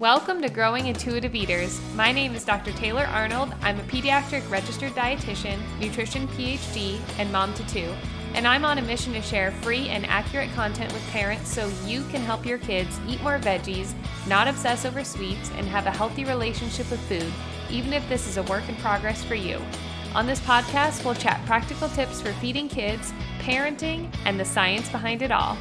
Welcome to Growing Intuitive Eaters. My name is Dr. Taylor Arnold. I'm a pediatric registered dietitian, nutrition PhD, and mom to two. And I'm on a mission to share free and accurate content with parents so you can help your kids eat more veggies, not obsess over sweets, and have a healthy relationship with food, even if this is a work in progress for you. On this podcast, we'll chat practical tips for feeding kids, parenting, and the science behind it all.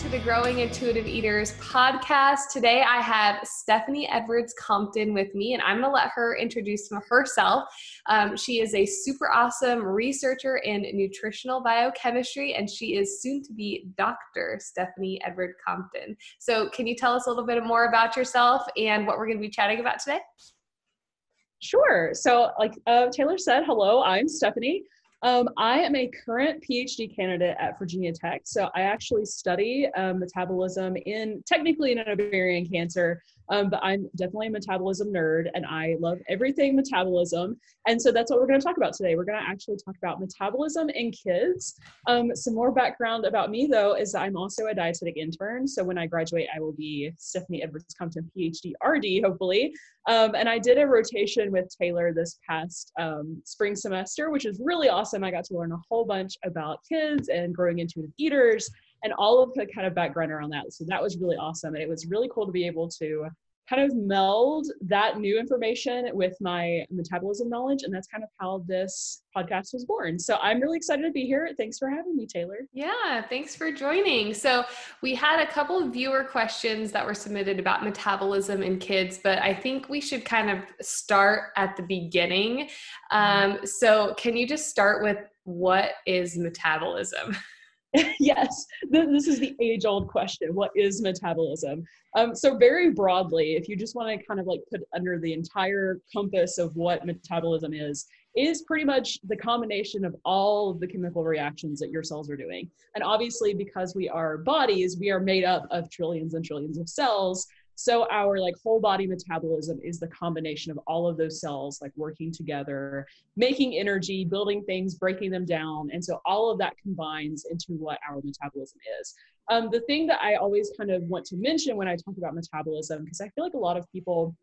To the Growing Intuitive Eaters podcast. Today I have Stephanie Edwards Compton with me, and I'm going to let her introduce herself. Um, she is a super awesome researcher in nutritional biochemistry, and she is soon to be Dr. Stephanie Edwards Compton. So, can you tell us a little bit more about yourself and what we're going to be chatting about today? Sure. So, like uh, Taylor said, hello, I'm Stephanie. Um, I am a current PhD candidate at Virginia Tech. So I actually study um, metabolism in technically in ovarian cancer, um, but I'm definitely a metabolism nerd and I love everything metabolism. And so that's what we're going to talk about today. We're going to actually talk about metabolism in kids. Um, some more background about me, though, is that I'm also a dietetic intern. So when I graduate, I will be Stephanie Edwards Compton PhD RD, hopefully. Um, and I did a rotation with Taylor this past um, spring semester, which is really awesome. I got to learn a whole bunch about kids and growing intuitive eaters and all of the kind of background around that. So that was really awesome. And it was really cool to be able to kind of meld that new information with my metabolism knowledge. And that's kind of how this podcast was born. So I'm really excited to be here. Thanks for having me, Taylor. Yeah, thanks for joining. So we had a couple of viewer questions that were submitted about metabolism in kids, but I think we should kind of start at the beginning. Um, so can you just start with what is metabolism? yes, this is the age old question what is metabolism? Um, so, very broadly, if you just want to kind of like put under the entire compass of what metabolism is, is pretty much the combination of all of the chemical reactions that your cells are doing. And obviously, because we are bodies, we are made up of trillions and trillions of cells. So our like whole body metabolism is the combination of all of those cells like working together, making energy, building things, breaking them down. And so all of that combines into what our metabolism is. Um, the thing that I always kind of want to mention when I talk about metabolism, because I feel like a lot of people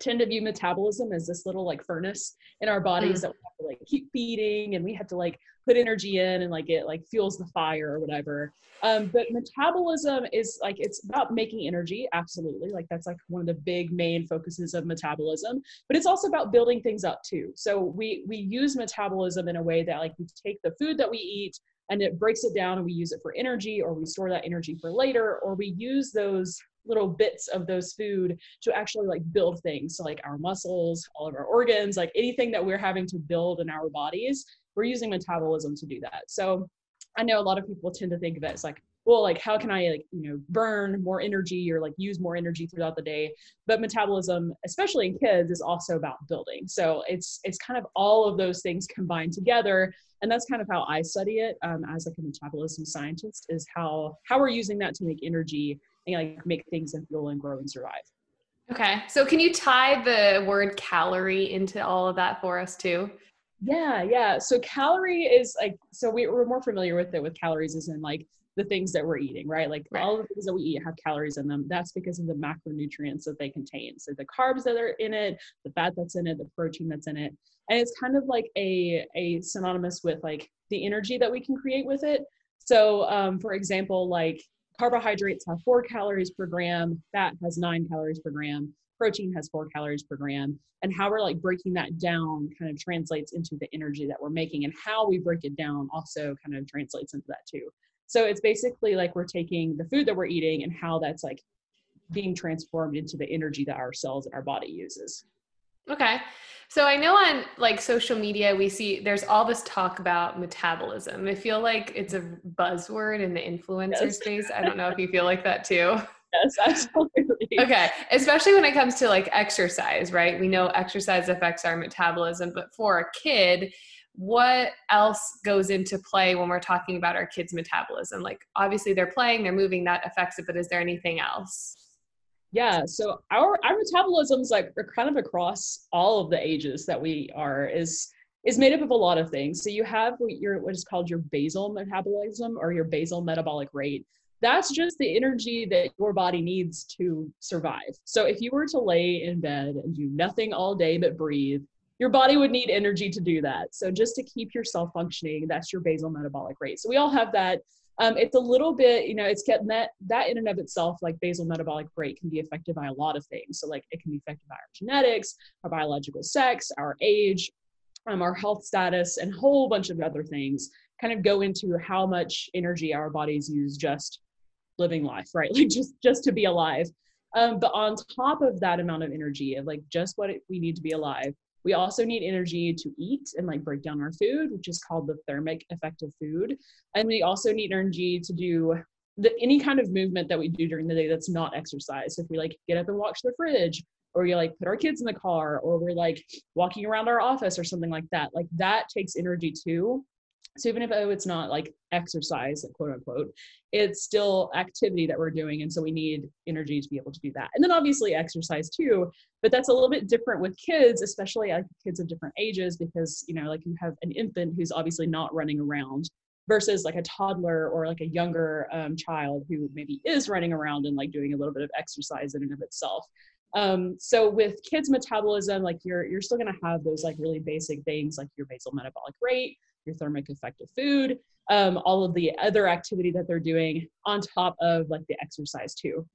tend to view metabolism as this little like furnace in our bodies mm. that we have to like keep feeding and we have to like put energy in and like it like fuels the fire or whatever. Um, but metabolism is like it's about making energy absolutely. Like that's like one of the big main focuses of metabolism but it's also about building things up too. So we we use metabolism in a way that like we take the food that we eat and it breaks it down and we use it for energy or we store that energy for later or we use those little bits of those food to actually like build things. So like our muscles all of our organs like anything that we're having to build in our bodies we're using metabolism to do that. So i know a lot of people tend to think of it as like well like how can i like you know burn more energy or like use more energy throughout the day but metabolism especially in kids is also about building so it's it's kind of all of those things combined together and that's kind of how i study it um, as like a metabolism scientist is how how we're using that to make energy and like make things and fuel and grow and survive. Okay. So can you tie the word calorie into all of that for us too? Yeah, yeah. So calorie is like so we, we're more familiar with it with calories is in like the things that we're eating, right? Like right. all the things that we eat have calories in them. That's because of the macronutrients that they contain. So the carbs that are in it, the fat that's in it, the protein that's in it. And it's kind of like a, a synonymous with like the energy that we can create with it. So um, for example, like carbohydrates have four calories per gram, fat has nine calories per gram, protein has four calories per gram. And how we're like breaking that down kind of translates into the energy that we're making, and how we break it down also kind of translates into that too. So it's basically like we're taking the food that we're eating and how that's like being transformed into the energy that our cells and our body uses. Okay. So I know on like social media we see there's all this talk about metabolism. I feel like it's a buzzword in the influencer yes. space. I don't know if you feel like that too. Yes, absolutely. Okay, especially when it comes to like exercise, right? We know exercise affects our metabolism, but for a kid, what else goes into play when we're talking about our kids' metabolism? Like obviously they're playing, they're moving, that affects it, but is there anything else? Yeah, so our our metabolisms like are kind of across all of the ages that we are is is made up of a lot of things. So you have your what is called your basal metabolism or your basal metabolic rate. that's just the energy that your body needs to survive. So if you were to lay in bed and do nothing all day but breathe, your body would need energy to do that. So just to keep yourself functioning, that's your basal metabolic rate. So we all have that. Um, it's a little bit, you know, it's getting that that in and of itself, like basal metabolic rate can be affected by a lot of things. So like it can be affected by our genetics, our biological sex, our age, um, our health status, and a whole bunch of other things kind of go into how much energy our bodies use just living life, right? Like just just to be alive. Um, but on top of that amount of energy of like just what it, we need to be alive, we also need energy to eat and like break down our food, which is called the thermic effect of food. And we also need energy to do the, any kind of movement that we do during the day that's not exercise. So If we like get up and walk to the fridge, or you like put our kids in the car, or we're like walking around our office or something like that, like that takes energy too. So even if oh, it's not like exercise, quote unquote, it's still activity that we're doing. And so we need energy to be able to do that. And then obviously exercise too, but that's a little bit different with kids, especially like kids of different ages, because you know, like you have an infant who's obviously not running around versus like a toddler or like a younger um, child who maybe is running around and like doing a little bit of exercise in and of itself. Um, so with kids metabolism, like you're you're still gonna have those like really basic things like your basal metabolic rate, your thermic effect of food, um, all of the other activity that they're doing on top of like the exercise too.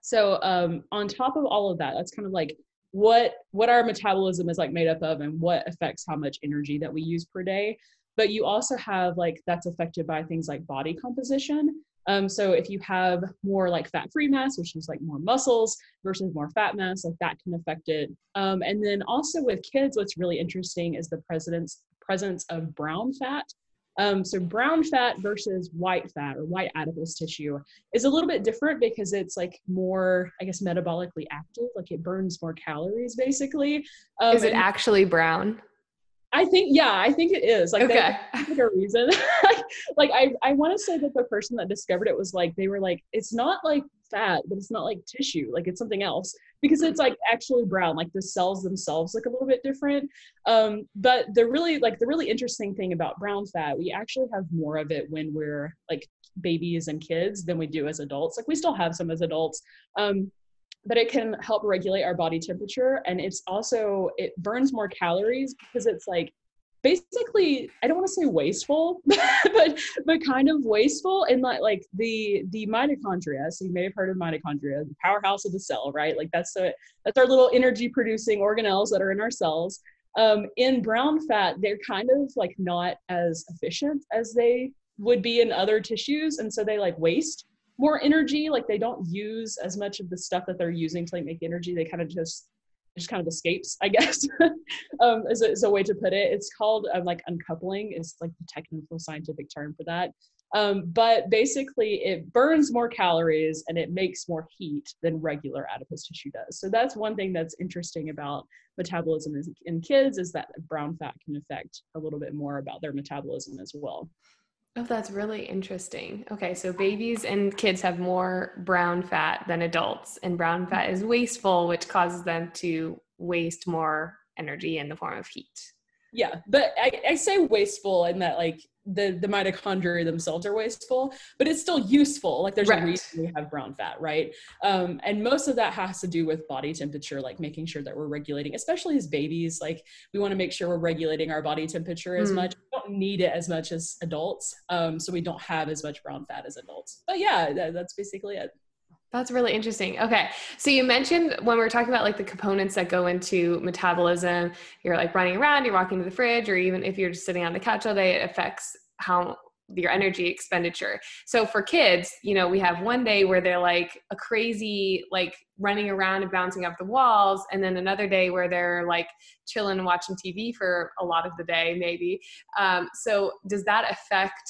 So um, on top of all of that, that's kind of like what what our metabolism is like made up of and what affects how much energy that we use per day. But you also have like that's affected by things like body composition. Um, so if you have more like fat-free mass, which is like more muscles versus more fat mass, like that can affect it. Um, and then also with kids, what's really interesting is the presence presence of brown fat. Um, so brown fat versus white fat or white adipose tissue is a little bit different because it's like more, I guess, metabolically active. Like it burns more calories, basically. Um, is it actually brown? I think yeah, I think it is. Like okay. like a reason. like I I want to say that the person that discovered it was like they were like it's not like fat, but it's not like tissue. Like it's something else because it's like actually brown. Like the cells themselves look a little bit different. Um, but the really like the really interesting thing about brown fat, we actually have more of it when we're like babies and kids than we do as adults. Like we still have some as adults. Um, but it can help regulate our body temperature and it's also it burns more calories because it's like basically i don't want to say wasteful but but kind of wasteful in like like the the mitochondria so you may have heard of mitochondria the powerhouse of the cell right? Like that's the that's our little energy producing organelles that are in our cells. Um, in brown fat they're kind of like not as efficient as they would be in other tissues and so they like waste more energy like they don't use as much of the stuff that they're using to like make energy they kind of just just kind of escapes i guess. Um is a, is a way to put it. It's called um, like uncoupling is like the technical scientific term for that. Um, but basically it burns more calories and it makes more heat than regular adipose tissue does. So that's one thing that's interesting about metabolism in kids is that brown fat can affect a little bit more about their metabolism as well Oh, that's really interesting. Okay, so babies and kids have more brown fat than adults, and brown mm. fat is wasteful, which causes them to waste more energy in the form of heat. Yeah, but I, I say wasteful in that like the the mitochondria themselves are wasteful, but it's still useful. Like there's right. a reason we have brown fat, right? Um, and most of that has to do with body temperature, like making sure that we're regulating, especially as babies. Like we want to make sure we're regulating our body temperature as mm. much. We don't need it as much as adults, um, so we don't have as much brown fat as adults. But yeah, that, that's basically it. That's really interesting. Okay. So you mentioned when we were talking about like the components that go into metabolism, you're like running around, you're walking to the fridge, or even if you're just sitting on the couch all day, it affects how your energy expenditure. So for kids, you know, we have one day where they're like a crazy, like running around and bouncing off the walls, and then another day where they're like chilling and watching TV for a lot of the day, maybe. Um, so does that affect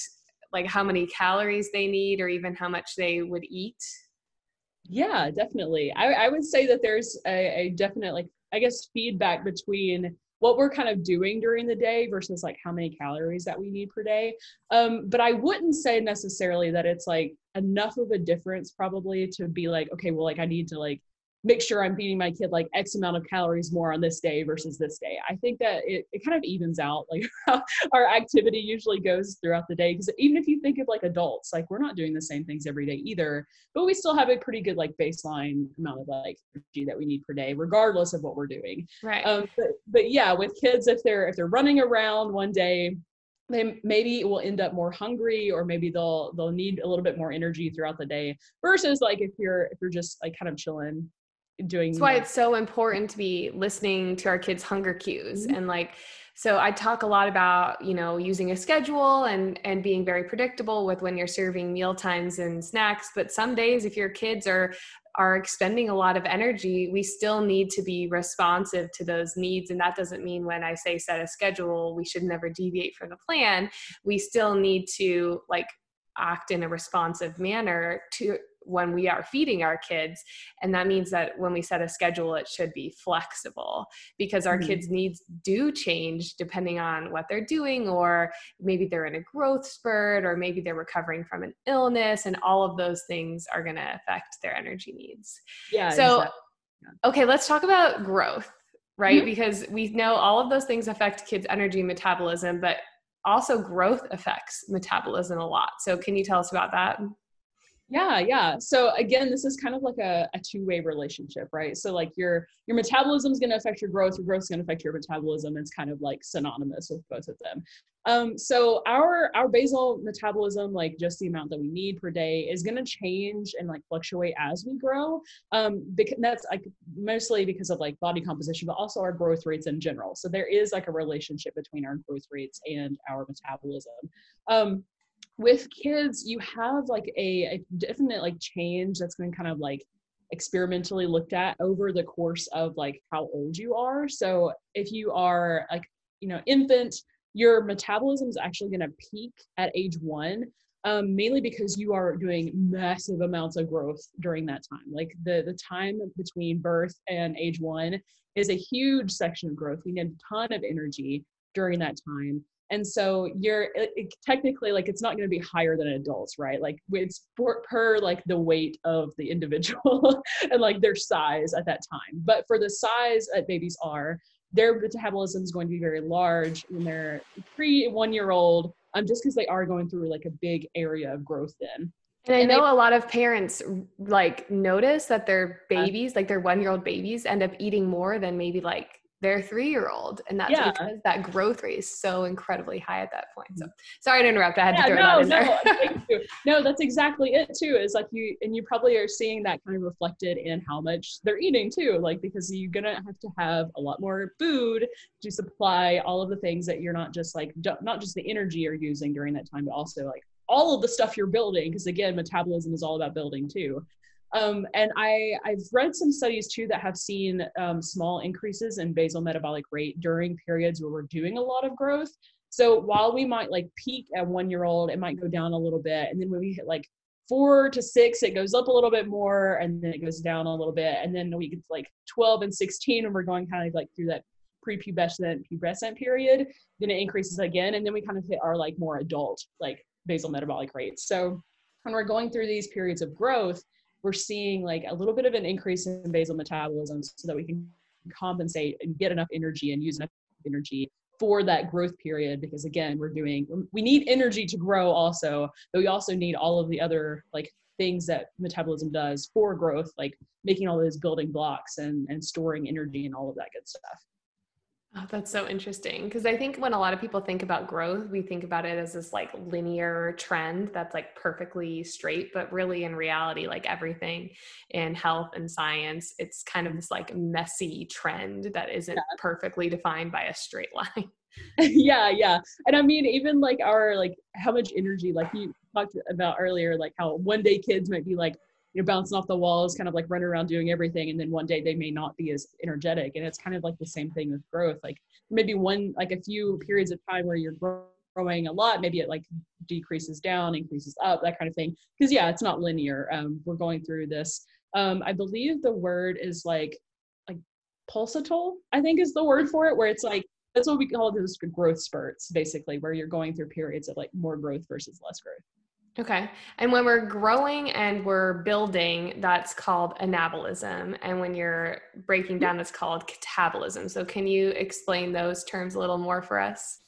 like how many calories they need or even how much they would eat? Yeah, definitely. I, I would say that there's a, a definite, like, I guess, feedback between what we're kind of doing during the day versus like how many calories that we need per day. Um, but I wouldn't say necessarily that it's like enough of a difference probably to be like, okay, well, like I need to like make sure I'm feeding my kid like X amount of calories more on this day versus this day. I think that it, it kind of evens out like our activity usually goes throughout the day. Because even if you think of like adults, like we're not doing the same things every day either, but we still have a pretty good like baseline amount of like energy that we need per day, regardless of what we're doing. Right. Um, but, but yeah, with kids, if they're if they're running around one day, they maybe will end up more hungry or maybe they'll they'll need a little bit more energy throughout the day versus like if you're if you're just like kind of chilling doing that's why it's so important to be listening to our kids hunger cues. Mm-hmm. and like so i talk a lot about you know using a schedule and and being very predictable with when you're serving meal times and snacks. But some days if your kids are are expending a lot of energy we still need to be responsive to those needs. And that doesn't mean when i say set a schedule we should never deviate from the plan. We still need to like act in a responsive manner to when we are feeding our kids and that means that when we set a schedule it should be flexible because our mm-hmm. kids needs do change depending on what they're doing or maybe they're in a growth spurt or maybe they're recovering from an illness and all of those things are going to affect their energy needs yeah so exactly. okay let's talk about growth right mm-hmm. because we know all of those things affect kids energy metabolism but also growth affects metabolism a lot so can you tell us about that yeah yeah. So again this is kind of like a, a two-way relationship right? So like your your metabolism is going to affect your growth your growth is going to affect your metabolism. It's kind of like synonymous with both of them. Um, so our our basal metabolism like just the amount that we need per day is going to change and like fluctuate as we grow um, because that's like mostly because of like body composition but also our growth rates in general. So there is like a relationship between our growth rates and our metabolism. Um, with kids you have like a, a definite like change that's been kind of like experimentally looked at over the course of like how old you are. So if you are like you know infant your metabolism is actually going to peak at age one um, mainly because you are doing massive amounts of growth during that time. Like the the time between birth and age one is a huge section of growth. We need a ton of energy during that time and so you're it, it, technically like it's not going to be higher than adults right? Like it's for, per like the weight of the individual and like their size at that time. But for the size that babies are their metabolism is going to be very large when they're pre one year old um, just because they are going through like a big area of growth then. And I know they, a lot of parents like notice that their babies, like their one year old babies, end up eating more than maybe like their three year old. And that's yeah. because that growth rate is so incredibly high at that point. So mm. sorry to interrupt. I had yeah, to throw no, that in there. no, that's exactly it too. Is like you, and you probably are seeing that kind of reflected in how much they're eating too. Like, because you're going to have to have a lot more food to supply all of the things that you're not just like, not just the energy you're using during that time, but also like all of the stuff you're building. Because again, metabolism is all about building too. Um, and I, I've read some studies too that have seen um, small increases in basal metabolic rate during periods where we're doing a lot of growth. So while we might like peak at one year old, it might go down a little bit. And then when we hit like four to six, it goes up a little bit more and then it goes down a little bit. And then we get to like 12 and 16 and we're going kind of like through that prepubescent pubescent period, then it increases again. And then we kind of hit our like more adult, like basal metabolic rates. So when we're going through these periods of growth, we're seeing like a little bit of an increase in basal metabolism so that we can compensate and get enough energy and use enough energy for that growth period because again we're doing we need energy to grow also but we also need all of the other like things that metabolism does for growth like making all those building blocks and and storing energy and all of that good stuff Oh, that's so interesting because I think when a lot of people think about growth, we think about it as this like linear trend that's like perfectly straight, but really in reality, like everything in health and science, it's kind of this like messy trend that isn't yeah. perfectly defined by a straight line. yeah, yeah. And I mean, even like our like how much energy, like you talked about earlier, like how one day kids might be like, you know bouncing off the walls kind of like running around doing everything and then one day they may not be as energetic. And it's kind of like the same thing with growth. Like maybe one like a few periods of time where you're growing a lot maybe it like decreases down increases up that kind of thing. Because yeah it's not linear. Um, we're going through this. Um, i believe the word is like like pulsatile i think is the word for it where it's like that's what we call those growth spurts basically where you're going through periods of like more growth versus less growth Okay. And when we're growing and we're building, that's called anabolism. And when you're breaking hmm. down, it's called catabolism. So, can you explain those terms a little more for us?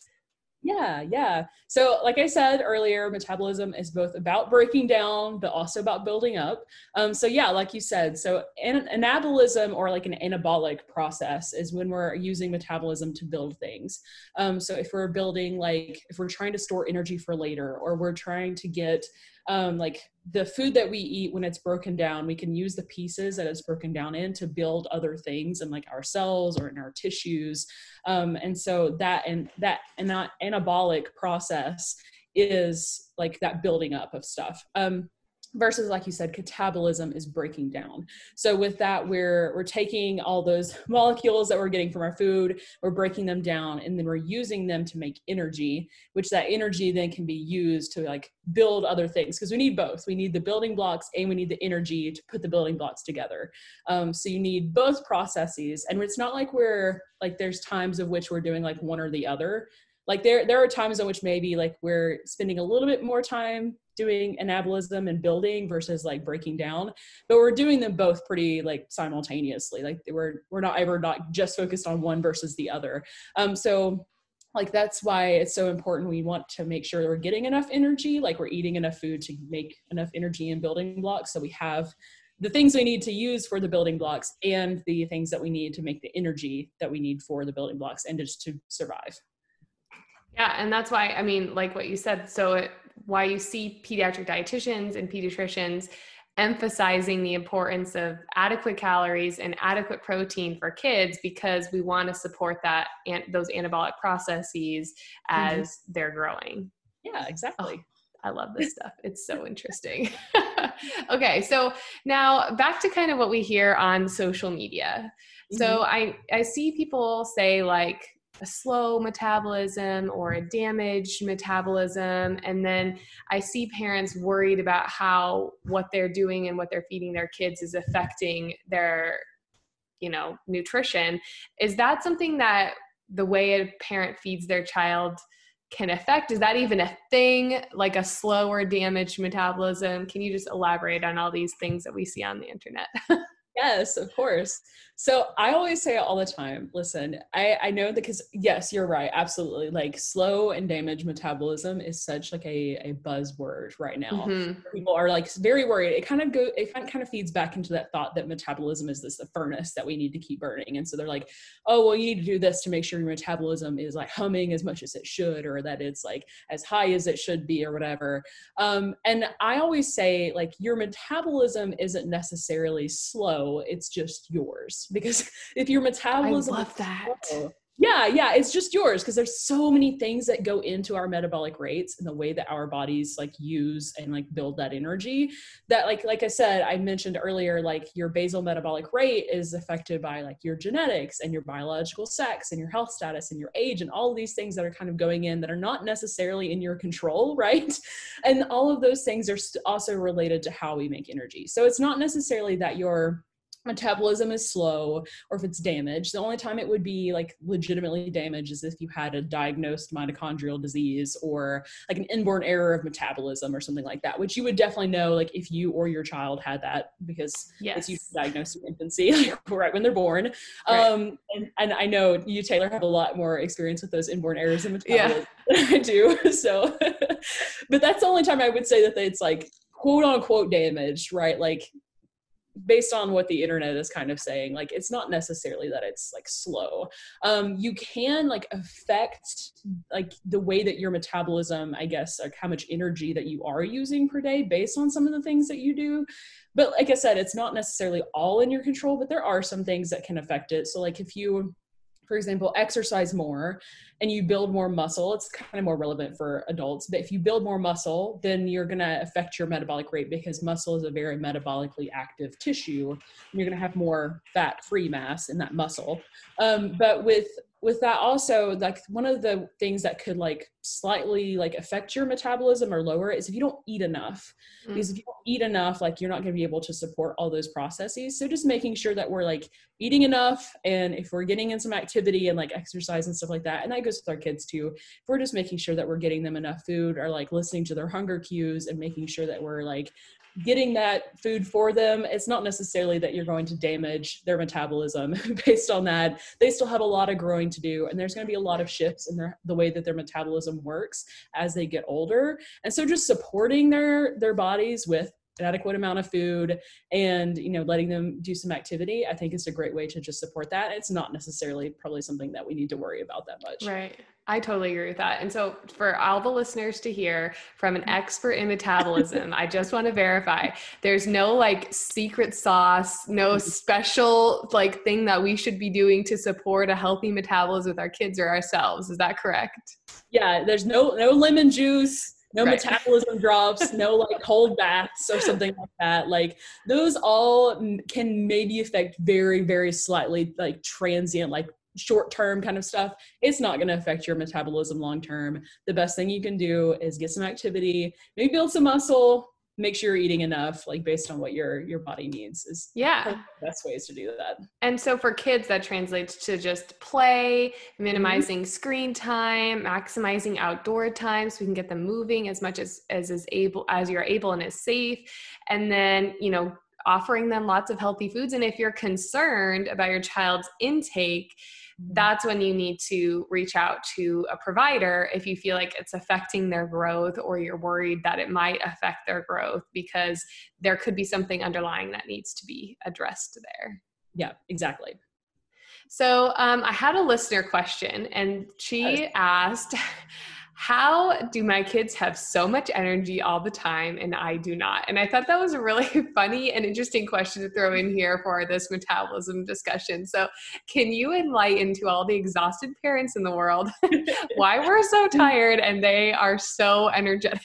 Yeah, yeah. So, like I said earlier, metabolism is both about breaking down, but also about building up. Um, so, yeah, like you said, so an- anabolism or like an anabolic process is when we're using metabolism to build things. Um, so, if we're building, like, if we're trying to store energy for later, or we're trying to get um, like the food that we eat when it's broken down we can use the pieces that it's broken down in to build other things in like our cells or in our tissues. Um, and so that and that and that anabolic process is like that building up of stuff. Um, versus like you said catabolism is breaking down. So with that we're we're taking all those molecules that we're getting from our food we're breaking them down and then we're using them to make energy which that energy then can be used to like build other things because we need both. We need the building blocks and we need the energy to put the building blocks together. Um, so you need both processes and it's not like we're like there's times of which we're doing like one or the other like there there are times in which maybe like we're spending a little bit more time doing anabolism and building versus like breaking down but we're doing them both pretty like simultaneously. Like we're we're not ever not just focused on one versus the other. Um so like that's why it's so important we want to make sure we're getting enough energy like we're eating enough food to make enough energy and building blocks. So we have the things we need to use for the building blocks and the things that we need to make the energy that we need for the building blocks and just to survive yeah, and that's why I mean, like what you said. So it, why you see pediatric dietitians and pediatricians emphasizing the importance of adequate calories and adequate protein for kids because we want to support that and those anabolic processes mm-hmm. as mm-hmm. they're growing. Yeah, exactly. Oh, I love this stuff. It's so interesting. okay, so now back to kind of what we hear on social media. Mm-hmm. So I I see people say like a slow metabolism or a damaged metabolism. And then I see parents worried about how what they're doing and what they're feeding their kids is affecting their, you know, nutrition. Is that something that the way a parent feeds their child can affect? Is that even a thing, like a slow or damaged metabolism? Can you just elaborate on all these things that we see on the internet? yes, of course. So I always say it all the time. Listen, I, I know that because yes, you're right. Absolutely. Like slow and damaged metabolism is such like a, a buzzword right now. Mm-hmm. People are like very worried. It kind of go it kind of feeds back into that thought that metabolism is this the furnace that we need to keep burning. And so they're like, oh well you need to do this to make sure your metabolism is like humming as much as it should or that it's like as high as it should be or whatever. Um, and I always say like your metabolism isn't necessarily slow, it's just yours because if your metabolism I love that. Slow, yeah, yeah, it's just yours because there's so many things that go into our metabolic rates and the way that our bodies like use and like build that energy. That like like I said, I mentioned earlier, like your basal metabolic rate is affected by like your genetics and your biological sex and your health status and your age and all these things that are kind of going in that are not necessarily in your control, right? And all of those things are also related to how we make energy. So it's not necessarily that your metabolism is slow or if it's damaged the only time it would be like legitimately damaged is if you had a diagnosed mitochondrial disease or like an inborn error of metabolism or something like that which you would definitely know like if you or your child had that because yes. it's usually diagnosed in infancy like right when they're born right. um and, and i know you taylor have a lot more experience with those inborn errors in metabolism yeah. than i do so but that's the only time i would say that it's like quote unquote damaged right like based on what the internet is kind of saying like it's not necessarily that it's like slow. Um you can like affect like the way that your metabolism i guess like how much energy that you are using per day based on some of the things that you do. But like i said it's not necessarily all in your control but there are some things that can affect it. So like if you for example, exercise more and you build more muscle, it's kind of more relevant for adults. But if you build more muscle, then you're going to affect your metabolic rate because muscle is a very metabolically active tissue. And you're going to have more fat free mass in that muscle. Um, but with with that also like one of the things that could like slightly like affect your metabolism or lower it is if you don't eat enough mm. because if you don't eat enough like you're not going to be able to support all those processes so just making sure that we're like eating enough and if we're getting in some activity and like exercise and stuff like that and that goes with our kids too if we're just making sure that we're getting them enough food or like listening to their hunger cues and making sure that we're like getting that food for them it's not necessarily that you're going to damage their metabolism based on that. They still have a lot of growing to do and there's going to be a lot of shifts in their the way that their metabolism works as they get older. And so just supporting their their bodies with an adequate amount of food and you know letting them do some activity i think is a great way to just support that. It's not necessarily probably something that we need to worry about that much. Right I totally agree with that. And so, for all the listeners to hear from an expert in metabolism, I just want to verify there's no like secret sauce, no mm-hmm. special like thing that we should be doing to support a healthy metabolism with our kids or ourselves. Is that correct? Yeah, there's no no lemon juice, no right. metabolism drops, no like cold baths or something like that. Like those all can maybe affect very, very slightly like transient, like short term kind of stuff. It's not going to affect your metabolism long term. The best thing you can do is get some activity, maybe build some muscle, make sure you're eating enough like based on what your your body needs is yeah best ways to do that and so for kids that translates to just play minimizing mm-hmm. screen time maximizing outdoor time so we can get them moving as much as as is able as you're able and is safe and then you know offering them lots of healthy foods and if you're concerned about your child's intake that's when you need to reach out to a provider if you feel like it's affecting their growth or you're worried that it might affect their growth because there could be something underlying that needs to be addressed there. Yeah, exactly. So um, I had a listener question, and she asked, how do my kids have so much energy all the time and I do not? And I thought that was a really funny and interesting question to throw in here for this metabolism discussion. So, can you enlighten to all the exhausted parents in the world why we're so tired and they are so energetic?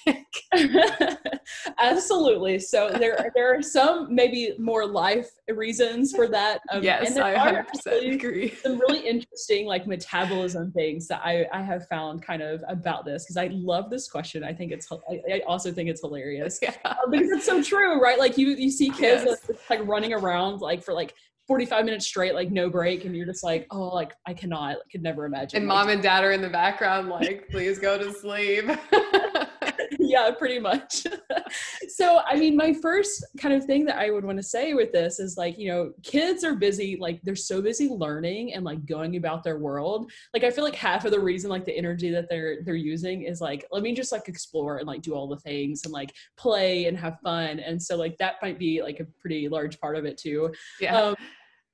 Absolutely. So there there are some maybe more life reasons for that. Um, yes, I 100% agree. Some really interesting like metabolism things that I I have found kind of about about this because I love this question. I think it's I, I also think it's hilarious yeah. uh, because it's so true, right? Like you you see kids yes. like running around like for like 45 minutes straight, like no break, and you're just like, oh, like I cannot, I could never imagine. And like, mom and dad are in the background, like, please go to sleep. yeah, pretty much. so, I mean, my first kind of thing that I would want to say with this is like, you know, kids are busy, like, they're so busy learning and like going about their world. Like, I feel like half of the reason, like, the energy that they're they're using is like, let me just like explore and like do all the things and like play and have fun. And so, like, that might be like a pretty large part of it too. Yeah. Um,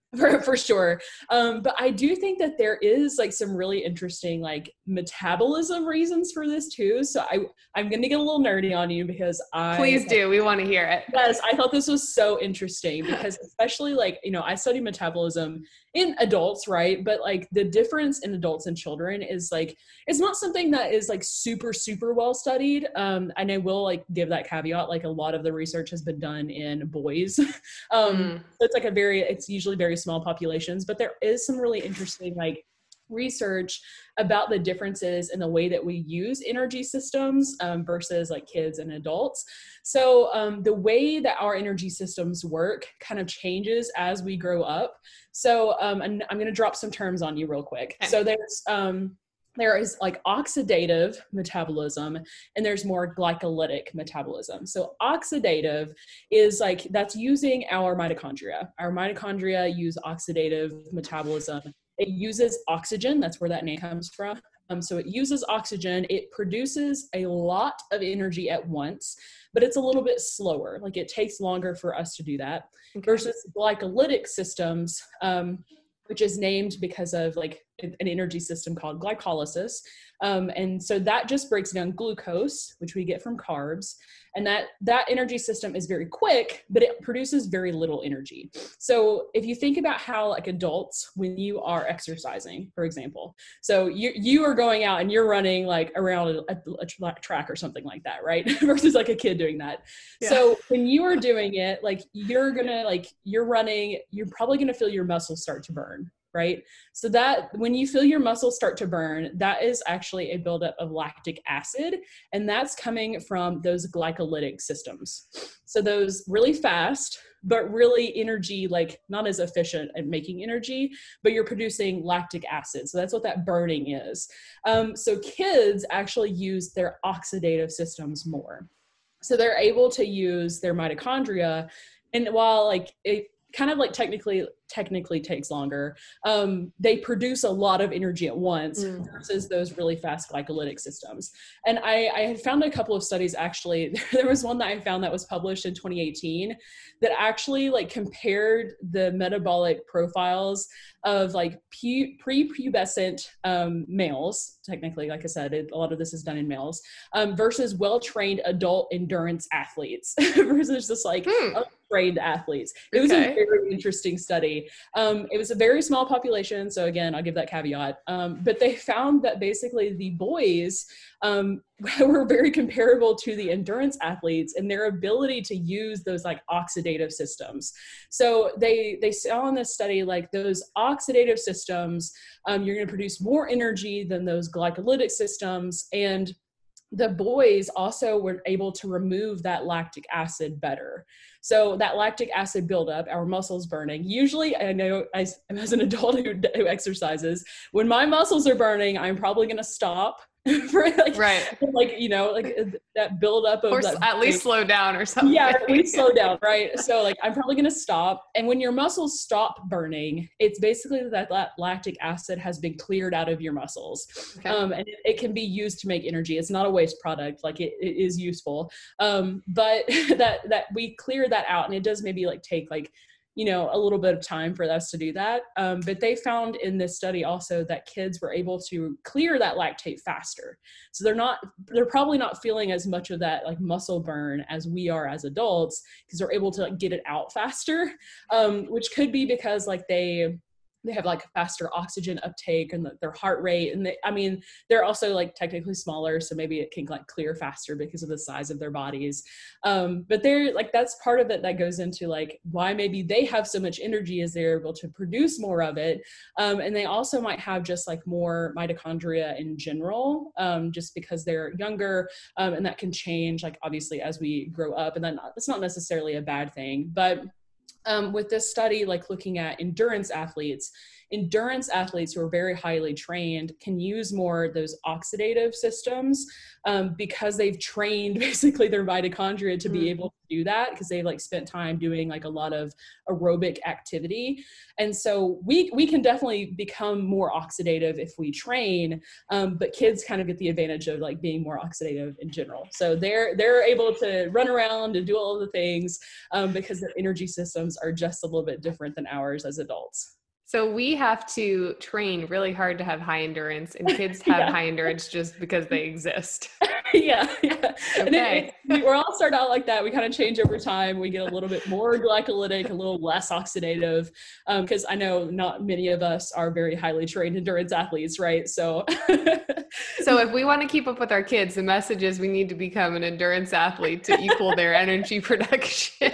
for, for sure. Um, but i do think that there is like some really interesting like metabolism reasons for this too. So i i'm gonna get a little nerdy on you because i please do we want to hear it. Yes i thought this was so interesting because especially like you know i study metabolism in adults right? But like the difference in adults and children is like it's not something that is like super super well studied. Um and i will like give that caveat like a lot of the research has been done in boys. Um mm. so it's like a very it's usually very small populations but there is some really interesting like research about the differences in the way that we use energy systems um, versus like kids and adults. So, um, the way that our energy systems work kind of changes as we grow up. So, um, I'm, I'm going to drop some terms on you real quick. So, there's um, there is like oxidative metabolism and there's more glycolytic metabolism. So oxidative is like that's using our mitochondria. Our mitochondria use oxidative metabolism it uses oxygen, that's where that name comes from. Um, so it uses oxygen, it produces a lot of energy at once, but it's a little bit slower. Like it takes longer for us to do that okay. versus glycolytic systems, um, which is named because of like an energy system called glycolysis. Um, and so that just breaks down glucose, which we get from carbs, and that that energy system is very quick, but it produces very little energy. So if you think about how like adults, when you are exercising, for example, so you you are going out and you're running like around a, a, a track or something like that, right? Versus like a kid doing that. Yeah. So when you are doing it, like you're gonna like you're running, you're probably gonna feel your muscles start to burn right? So that when you feel your muscles start to burn, that is actually a buildup of lactic acid, and that's coming from those glycolytic systems. So those really fast, but really energy like not as efficient at making energy but you're producing lactic acid so that's what that burning is um, so kids actually use their oxidative systems more so they're able to use their mitochondria and while like it kind of like technically technically takes longer. Um, they produce a lot of energy at once mm. versus those really fast glycolytic systems. And I, I had found a couple of studies actually. There was one that I found that was published in 2018 that actually like compared the metabolic profiles of like pu- pre-pubescent um, males. Technically, like I said, it, a lot of this is done in males um, versus well-trained adult endurance athletes versus just like hmm. Untrained athletes. It was okay. a very interesting study um, it was a very small population, so again, I'll give that caveat. Um, but they found that basically the boys um, were very comparable to the endurance athletes in their ability to use those like oxidative systems. So they they saw in this study like those oxidative systems, um, you're going to produce more energy than those glycolytic systems, and the boys also were able to remove that lactic acid better. So that lactic acid buildup, our muscles burning. Usually, I know as, as an adult who, who exercises, when my muscles are burning, I'm probably going to stop for like right. like you know like uh, that build up of or that at least slow down or something. Yeah at least slow down right? So like i'm probably going to stop. And when your muscles stop burning it's basically that, that lactic acid has been cleared out of your muscles. Okay. um, and it, it, can be used to make energy. It's not a waste product. Like it, it is useful. Um, but that that we clear that out and it does maybe like take like you know a little bit of time for us to do that. Um, but they found in this study also that kids were able to clear that lactate faster. So they're not they're probably not feeling as much of that like muscle burn as we are as adults because they're able to like, get it out faster um, which could be because like they they have like faster oxygen uptake and the, their heart rate and they, i mean they're also like technically smaller so maybe it can like clear faster because of the size of their bodies. Um, but they're like that's part of it that goes into like why maybe they have so much energy as they're able to produce more of it. Um, and they also might have just like more mitochondria in general um, just because they're younger um, and that can change like obviously as we grow up and then that's not necessarily a bad thing but um, with this study, like looking at endurance athletes, endurance athletes who are very highly trained can use more those oxidative systems um, because they've trained basically their mitochondria to mm. be able to do that because they've like spent time doing like a lot of aerobic activity and so we we can definitely become more oxidative if we train um, but kids kind of get the advantage of like being more oxidative in general so they're they're able to run around and do all the things um, because their energy systems are just a little bit different than ours as adults so we have to train really hard to have high endurance, and kids have yeah. high endurance just because they exist. yeah, yeah. Okay. It, it, we're all start out like that. We kind of change over time. We get a little bit more glycolytic, a little less oxidative, because um, I know not many of us are very highly trained endurance athletes, right? So, so if we want to keep up with our kids, the message is we need to become an endurance athlete to equal their energy production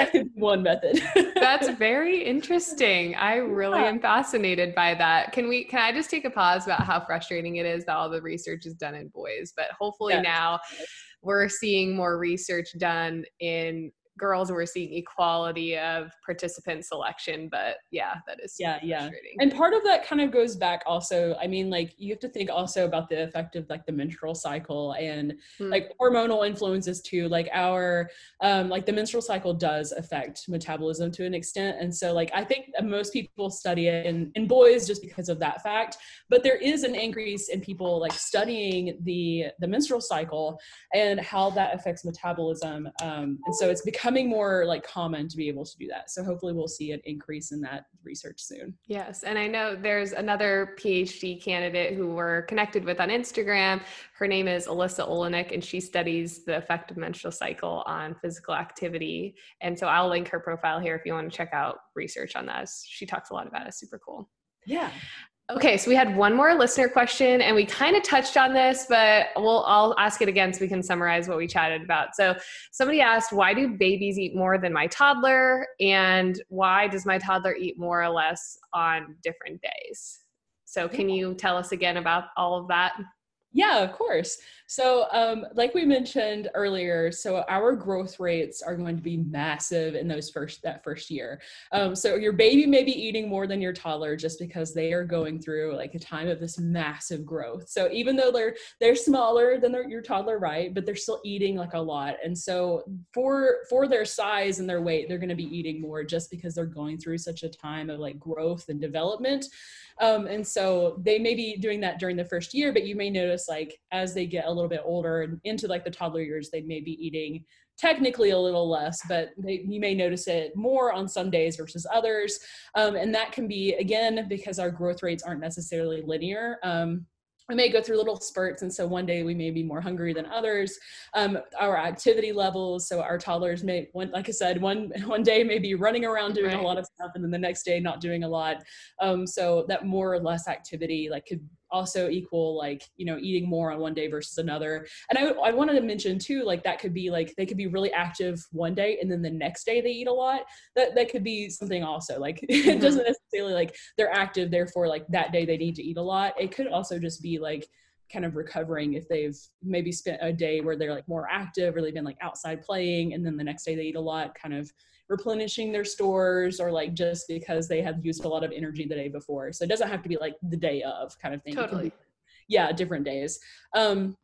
that could be one method. That's very interesting. I really yeah. am fascinated by that. Can we can I just take a pause about how frustrating it is that all the research is done in boys, but hopefully yeah. now we're seeing more research done in girls we're seeing equality of participant selection but yeah that is yeah yeah. and part of that kind of goes back also i mean like you have to think also about the effect of like the menstrual cycle and hmm. like hormonal influences too like our um like the menstrual cycle does affect metabolism to an extent. And so like i think most people study it in in boys just because of that fact but there is an increase in people like studying the the menstrual cycle and how that affects metabolism um and so it's become becoming more like common to be able to do that. So hopefully we'll see an increase in that research soon. Yes. And I know there's another PhD candidate who we're connected with on Instagram. Her name is Alyssa Olenick, and she studies the effect of menstrual cycle on physical activity. And so I'll link her profile here if you want to check out research on that. She talks a lot about it. Super cool. Yeah. Okay, so we had one more listener question, and we kind of touched on this, but we'll I'll ask it again so we can summarize what we chatted about. So somebody asked, "Why do babies eat more than my toddler?" And why does my toddler eat more or less on different days? So can you tell us again about all of that? Yeah, of course. So, um, like we mentioned earlier, so our growth rates are going to be massive in those first that first year. Um, so your baby may be eating more than your toddler just because they are going through like a time of this massive growth. So even though they're they're smaller than their, your toddler, right? But they're still eating like a lot. And so for for their size and their weight, they're going to be eating more just because they're going through such a time of like growth and development. Um, and so they may be doing that during the first year, but you may notice like as they get a little bit older and into like the toddler years, they may be eating technically a little less, but they, you may notice it more on some days versus others. Um, and that can be, again, because our growth rates aren't necessarily linear. Um, we may go through little spurts and so one day we may be more hungry than others um, our activity levels so our toddlers may one like i said one one day may be running around doing right. a lot of stuff and then the next day not doing a lot um, so that more or less activity like could also equal like you know eating more on one day versus another. And i, I wanted to mention too like that could be like they could be really active one day and then the next day they eat a lot. That that could be something also like mm-hmm. it doesn't necessarily like they're active therefore like that day they need to eat a lot. It could also just be like kind of recovering if they've maybe spent a day where they're like more active or they've been like outside playing and then the next day they eat a lot kind of replenishing their stores or like just because they have used a lot of energy the day before. So it doesn't have to be like the day of kind of thing. Totally. Be, yeah, different days. Um,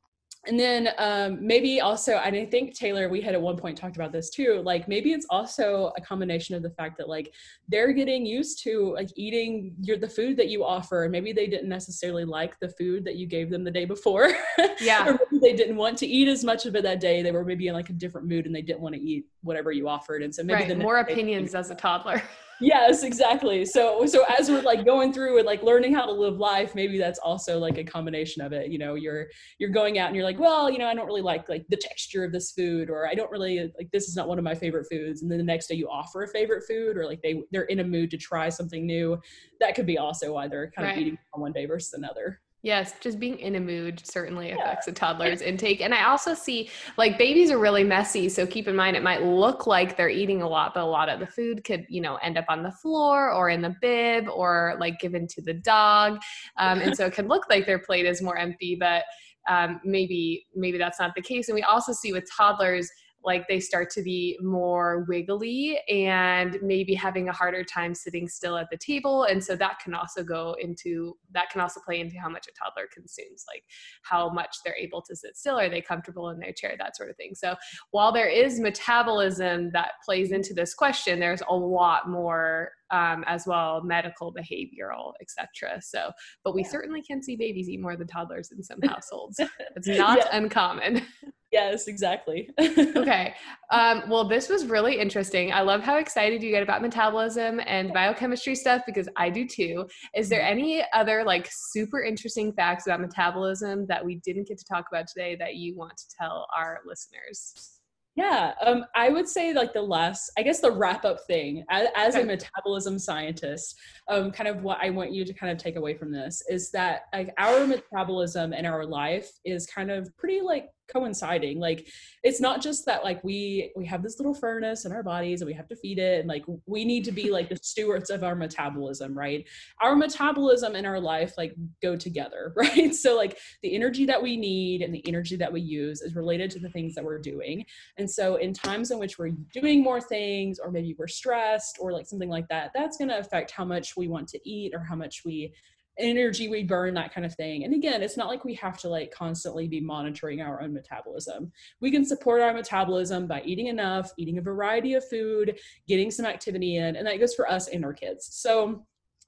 and then um, maybe also, and I think Taylor, we had at one point talked about this too. Like maybe it's also a combination of the fact that like they're getting used to like eating your the food that you offer, and maybe they didn't necessarily like the food that you gave them the day before. Yeah, or maybe they didn't want to eat as much of it that day. They were maybe in like a different mood, and they didn't want to eat whatever you offered. And so maybe right. more opinions as a toddler. Yes exactly. So so as we're like going through and like learning how to live life maybe that's also like a combination of it. You know you're you're going out and you're like well you know i don't really like like the texture of this food or i don't really like this is not one of my favorite foods and then the next day you offer a favorite food or like they they're in a mood to try something new. That could be also why they're kind right. of eating on one day versus another Yes, just being in a mood certainly affects yeah. a toddler's intake. And I also see like babies are really messy. So keep in mind, it might look like they're eating a lot, but a lot of the food could, you know, end up on the floor or in the bib or like given to the dog. Um, and so it can look like their plate is more empty, but um, maybe maybe that's not the case. And we also see with toddlers, like they start to be more wiggly and maybe having a harder time sitting still at the table. And so that can also go into that can also play into how much a toddler consumes like how much they're able to sit still. Are they comfortable in their chair? That sort of thing. So while there is metabolism that plays into this question there's a lot more um, as well medical behavioral etc so but we yeah. certainly can see babies eat more than toddlers in some households. It's not yeah. uncommon. Yes exactly. Okay um, well this was really interesting. I love how excited you get about metabolism and biochemistry stuff because i do too. Is there mm-hmm. any other like super interesting facts about metabolism that we didn't get to talk about today that you want to tell our listeners yeah, um, I would say like the last, I guess the wrap up thing as, as okay. a metabolism scientist, um, kind of what I want you to kind of take away from this is that like our metabolism and our life is kind of pretty like coinciding like it's not just that like we we have this little furnace in our bodies and we have to feed it and like we need to be like the stewards of our metabolism right? Our metabolism and our life like go together right? So like the energy that we need and the energy that we use is related to the things that we're doing. And so in times in which we're doing more things or maybe we're stressed or like something like that that's going to affect how much we want to eat or how much we energy we burn that kind of thing. And again it's not like we have to like constantly be monitoring our own metabolism. We can support our metabolism by eating enough eating a variety of food getting some activity in and that goes for us and our kids. So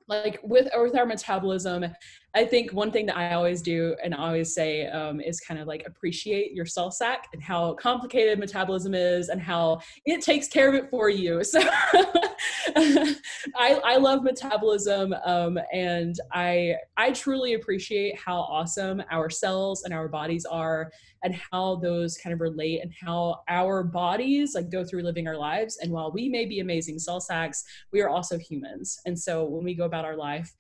like with with our metabolism i think one thing that i always do and always say um, is kind of like appreciate your cell sack and how complicated metabolism is and how it takes care of it for you so I, I love metabolism um, and i i truly appreciate how awesome our cells and our bodies are and how those kind of relate and how our bodies like go through living our lives. And while we may be amazing cell sacks, we are also humans. And so when we go about our life,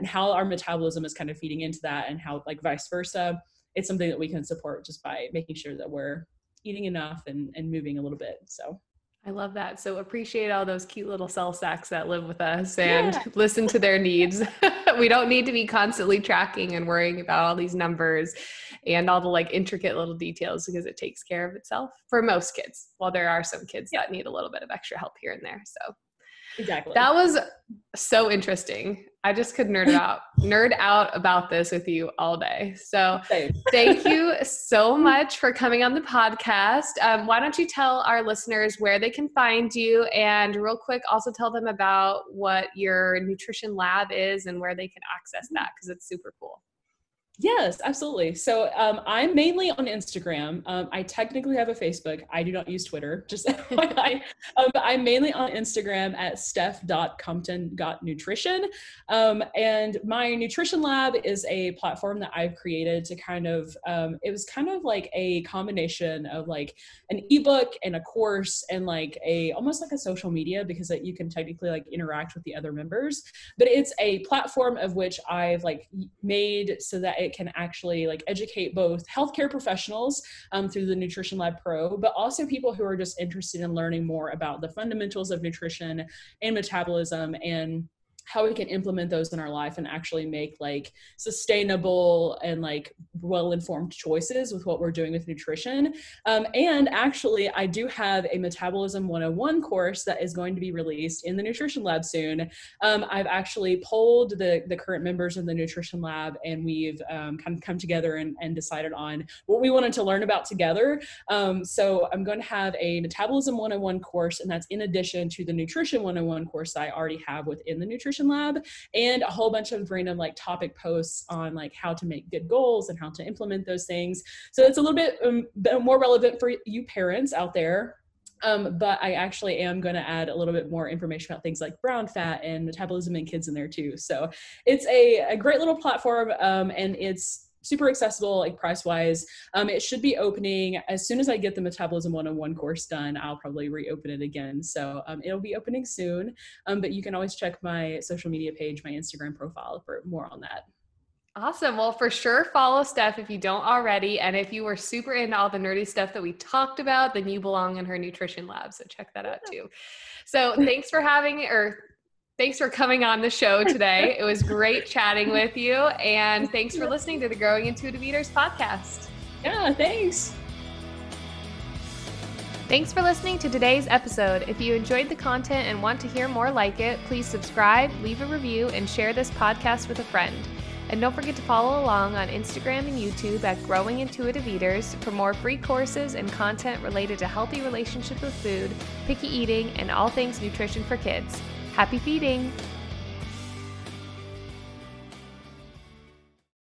and how our metabolism is kind of feeding into that and how like vice versa it's something that we can support just by making sure that we're eating enough and, and moving a little bit so I love that. So appreciate all those cute little cell sacks that live with us and yeah. listen to their needs. we don't need to be constantly tracking and worrying about all these numbers and all the like intricate little details because it takes care of itself for most kids. While there are some kids yeah. that need a little bit of extra help here and there. So Exactly. That was so interesting. I just could nerd out, nerd out about this with you all day. So thank you so much for coming on the podcast. Um, why don't you tell our listeners where they can find you and real quick also tell them about what your nutrition lab is and where they can access that because it's super cool. Yes, absolutely. So um, I'm mainly on Instagram. Um, I technically have a Facebook. I do not use Twitter. Just I, um, I'm mainly on Instagram at steph.compton.nutrition. Um, and my nutrition lab is a platform that I've created to kind of, um, it was kind of like a combination of like an ebook and a course and like a, almost like a social media because you can technically like interact with the other members. But it's a platform of which I've like made so that it can actually like educate both healthcare professionals um, through the Nutrition Lab Pro, but also people who are just interested in learning more about the fundamentals of nutrition and metabolism and how we can implement those in our life and actually make like sustainable and like well informed choices with what we're doing with nutrition. Um, and actually, I do have a Metabolism 101 course that is going to be released in the Nutrition Lab soon. Um, I've actually polled the, the current members of the Nutrition Lab and we've um, kind of come together and, and, decided on what we wanted to learn about together. Um, so I'm going to have a Metabolism 101 course, and that's in addition to the Nutrition 101 course I already have within the Nutrition Lab and a whole bunch of random like topic posts on like how to make good goals and how to implement those things. So it's a little bit um, more relevant for you parents out there um, but I actually am going to add a little bit more information about things like brown fat and metabolism in kids in there too. So it's a, a great little platform um, and it's super accessible, like price wise. Um, it should be opening as soon as I get the Metabolism 101 course done. I'll probably reopen it again. So um, it'll be opening soon. Um, but you can always check my social media page, my Instagram profile for more on that. Awesome. Well, for sure, follow Steph if you don't already. And if you were super into all the nerdy stuff that we talked about, then you belong in her nutrition lab. So check that out too. So thanks for having, or Thanks for coming on the show today. it was great chatting with you. And thanks for listening to the Growing Intuitive Eaters podcast. Yeah, thanks. Thanks for listening to today's episode. If you enjoyed the content and want to hear more like it, please subscribe, leave a review, and share this podcast with a friend. And don't forget to follow along on Instagram and YouTube at Growing Intuitive Eaters for more free courses and content related to healthy relationships with food, picky eating, and all things nutrition for kids. Happy feeding!